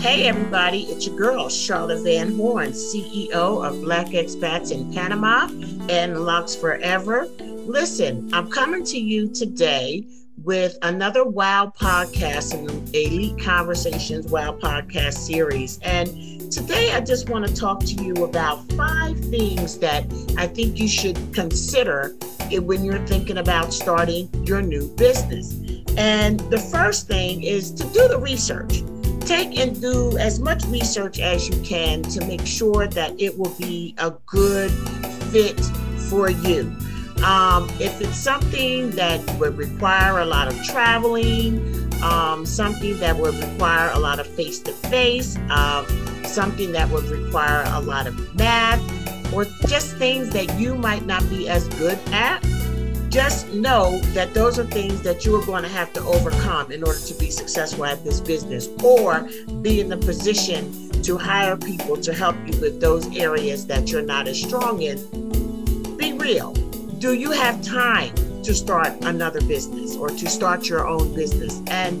Hey, everybody, it's your girl, Charlotte Van Horn, CEO of Black Expats in Panama and Locks Forever. Listen, I'm coming to you today with another WOW podcast in the Elite Conversations WOW podcast series. And today I just want to talk to you about five things that I think you should consider when you're thinking about starting your new business. And the first thing is to do the research. Take and do as much research as you can to make sure that it will be a good fit for you. Um, if it's something that would require a lot of traveling, um, something that would require a lot of face to face, something that would require a lot of math, or just things that you might not be as good at, just know that those are things that you are going to have to overcome in order to be successful at this business or be in the position to hire people to help you with those areas that you're not as strong in. Be real. Do you have time to start another business or to start your own business? And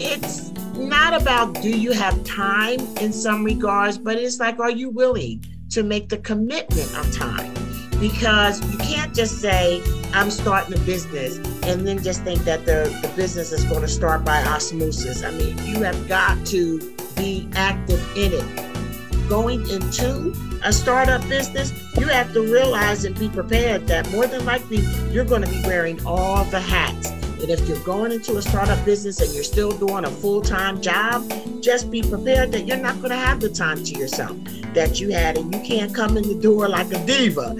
it's not about do you have time in some regards, but it's like, are you willing to make the commitment of time? Because you can't just say, I'm starting a business and then just think that the, the business is going to start by osmosis. I mean, you have got to be active in it. Going into a startup business, you have to realize and be prepared that more than likely you're going to be wearing all the hats. And if you're going into a startup business and you're still doing a full time job, just be prepared that you're not going to have the time to yourself that you had, and you can't come in the door like a diva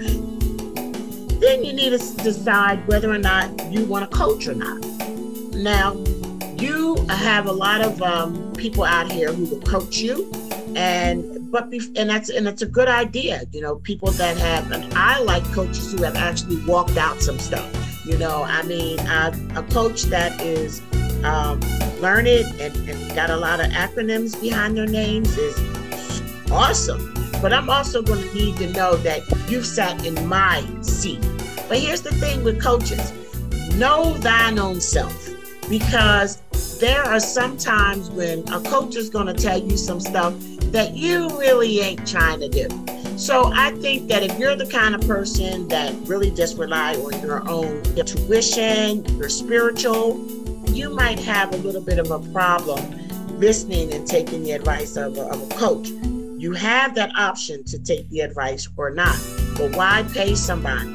then you need to decide whether or not you want to coach or not. Now, you have a lot of um, people out here who will coach you, and but and that's and it's a good idea. You know, people that have and I like coaches who have actually walked out some stuff. You know, I mean, uh, a coach that is um, learned and, and got a lot of acronyms behind their names is awesome. But I'm also going to need to know that you've sat in my seat but here's the thing with coaches know thine own self because there are some times when a coach is going to tell you some stuff that you really ain't trying to do. So I think that if you're the kind of person that really just rely on your own intuition, your spiritual, you might have a little bit of a problem listening and taking the advice of a, of a coach. You have that option to take the advice or not, but why pay somebody?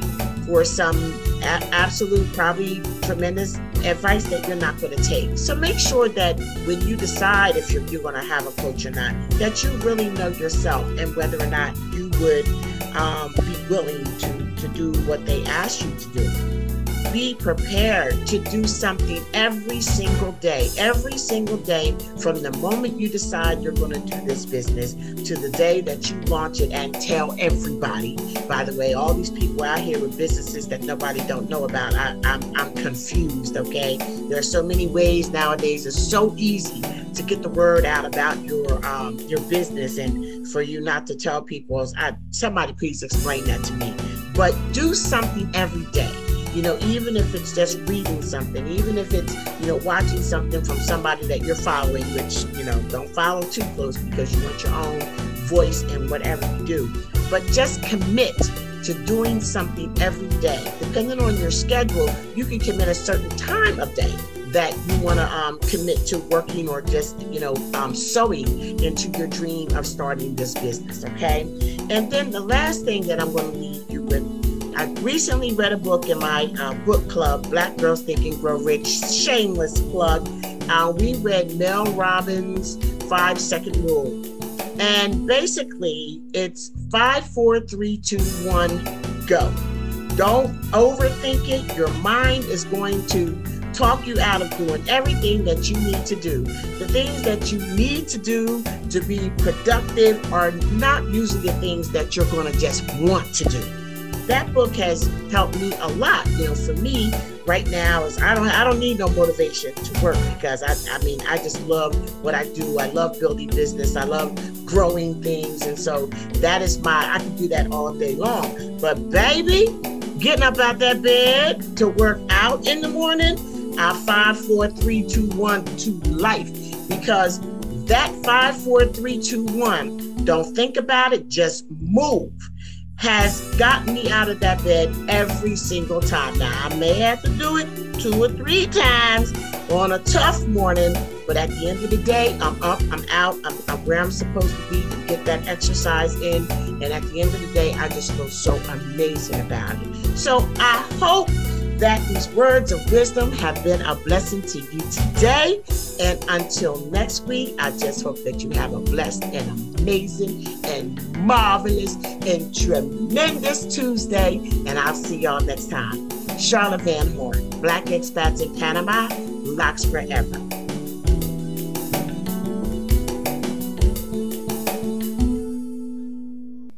for some a- absolute, probably tremendous advice that you're not going to take. So make sure that when you decide if you're, you're going to have a coach or not, that you really know yourself and whether or not you would um, be willing to, to do what they ask you to do be prepared to do something every single day, every single day from the moment you decide you're going to do this business to the day that you launch it and tell everybody. By the way, all these people out here with businesses that nobody don't know about, I, I'm, I'm confused, okay? There are so many ways nowadays. It's so easy to get the word out about your um, your business and for you not to tell people. I, somebody please explain that to me. But do something every day you know, even if it's just reading something, even if it's, you know, watching something from somebody that you're following, which, you know, don't follow too close because you want your own voice in whatever you do. But just commit to doing something every day. Depending on your schedule, you can commit a certain time of day that you want to um, commit to working or just you know um, sowing into your dream of starting this business okay and then the last thing that i'm going to leave you with I recently read a book in my uh, book club, Black Girls Think and Grow Rich. Shameless plug. Uh, we read Mel Robbins' Five Second Rule. And basically, it's five, four, three, two, one, go. Don't overthink it. Your mind is going to talk you out of doing everything that you need to do. The things that you need to do to be productive are not usually the things that you're going to just want to do that book has helped me a lot. You know, for me right now is I don't I don't need no motivation to work because I I mean I just love what I do. I love building business. I love growing things, and so that is my I can do that all day long. But baby, getting up out that bed to work out in the morning, I five, four, three, two, one to life because That 54321, don't think about it, just move, has gotten me out of that bed every single time. Now, I may have to do it two or three times on a tough morning, but at the end of the day, I'm up, I'm out, I'm, I'm where I'm supposed to be to get that exercise in. And at the end of the day, I just feel so amazing about it. So I hope that these words of wisdom have been a blessing to you today. And until next week, I just hope that you have a blessed and amazing and marvelous and tremendous Tuesday. And I'll see y'all next time. Charlotte Van Horn, Black Expats in Panama, Locks Forever.